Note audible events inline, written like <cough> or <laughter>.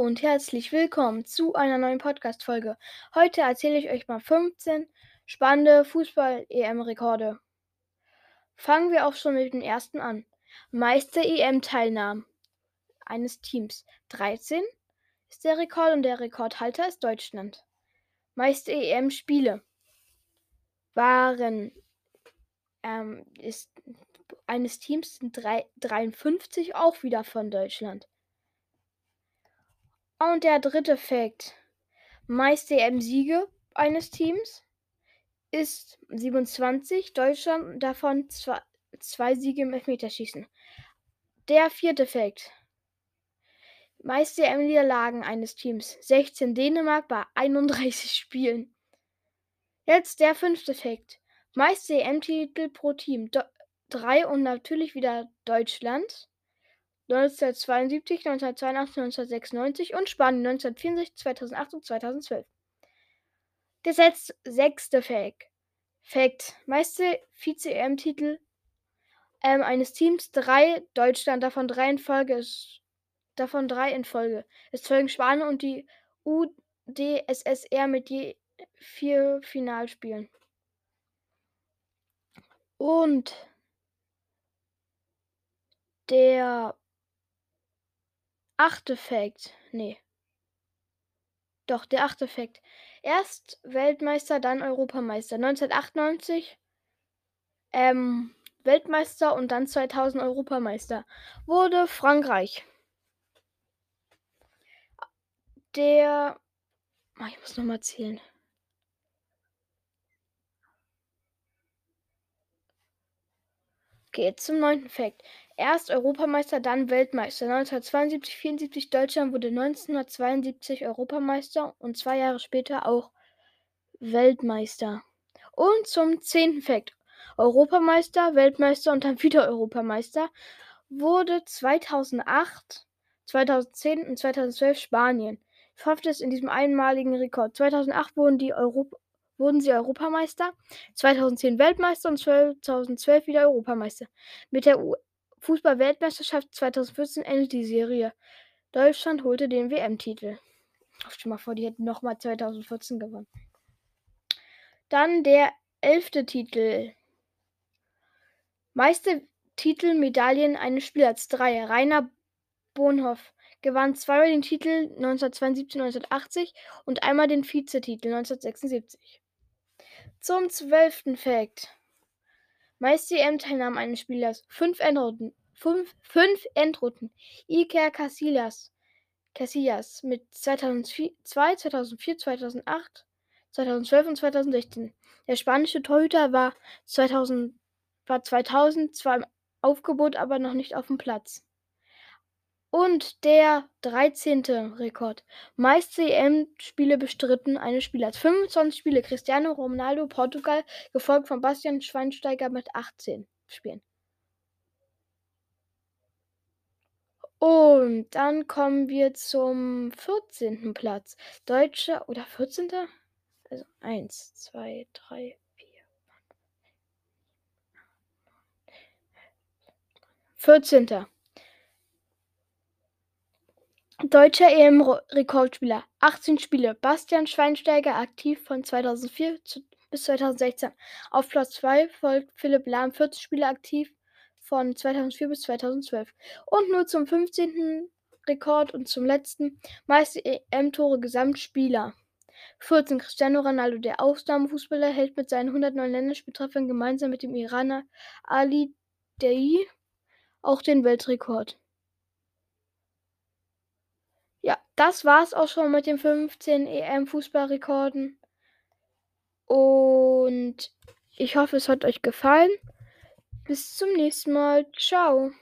und herzlich willkommen zu einer neuen Podcast-Folge. Heute erzähle ich euch mal 15 spannende Fußball-EM-Rekorde. Fangen wir auch schon mit dem ersten an. Meister EM-Teilnahmen eines Teams. 13 ist der Rekord und der Rekordhalter ist Deutschland. Meister EM-Spiele waren ähm, ist eines Teams sind drei, 53 auch wieder von Deutschland. Und der dritte Fakt. Meiste EM-Siege eines Teams ist 27, Deutschland davon zwei, zwei Siege im Elfmeterschießen. Der vierte Fakt. Meiste EM-Niederlagen eines Teams 16 Dänemark bei 31 <laughs> Spielen. Jetzt der fünfte Fakt. Meiste EM-Titel pro Team 3 und natürlich wieder Deutschland. 1972, 1982, 1996 und Spanien 1964, 2008 und 2012. Der sechste Fact. Fact. Meiste Vize-EM-Titel ähm, eines Teams drei Deutschland, davon drei in Folge. Ist, davon drei in Folge. Es folgen Spanien und die UdSSR mit je vier Finalspielen. Und der achte Fact. Nee. Doch, der achte Fact. Erst Weltmeister, dann Europameister. 1998 ähm, Weltmeister und dann 2000 Europameister wurde Frankreich. Der. Oh, ich muss nochmal zählen. Jetzt zum neunten Fact. Erst Europameister, dann Weltmeister. 1972, 74 Deutschland wurde 1972 Europameister und zwei Jahre später auch Weltmeister. Und zum zehnten Fakt. Europameister, Weltmeister und dann wieder Europameister wurde 2008, 2010 und 2012 Spanien. Schafft es in diesem einmaligen Rekord. 2008 wurden die Europa wurden sie Europameister, 2010 Weltmeister und 2012 wieder Europameister. Mit der Fußball-Weltmeisterschaft 2014 endet die Serie. Deutschland holte den WM-Titel. Stell mal vor, die hätten nochmal 2014 gewonnen. Dann der elfte Titel. Meiste Titel, Medaillen eines Spielers. Drei. Rainer Bonhoff gewann zweimal den Titel 1972, 1980 und einmal den Vizetitel 1976. Zum zwölften Fakt. Meiste EM-Teilnahmen eines Spielers. Fünf Endrunden. Fünf, fünf Endrunden. Iker Casillas. Casillas mit 2002, 2004, 2008, 2012 und 2016. Der spanische Torhüter war, 2000, war 2000 zwar im Aufgebot, aber noch nicht auf dem Platz. Und der 13. Rekord. Meiste EM-Spiele bestritten eines Spielers. 25 Spiele. Cristiano Ronaldo, Portugal, gefolgt von Bastian Schweinsteiger mit 18 Spielen. Und dann kommen wir zum 14. Platz. Deutsche oder 14. Also 1, 2, 3, 4. 14. Deutscher EM-Rekordspieler. 18 Spiele. Bastian Schweinsteiger aktiv von 2004 bis 2016. Auf Platz 2 folgt Philipp Lahm. 40 Spiele aktiv von 2004 bis 2012. Und nur zum 15. Rekord und zum letzten meiste EM-Tore Gesamtspieler. 14. Cristiano Ronaldo, der Ausnahmefußballer, hält mit seinen 109 Länderspieltreffern gemeinsam mit dem Iraner Ali Dei auch den Weltrekord. Das war's auch schon mit den 15 EM-Fußballrekorden. Und ich hoffe, es hat euch gefallen. Bis zum nächsten Mal. Ciao.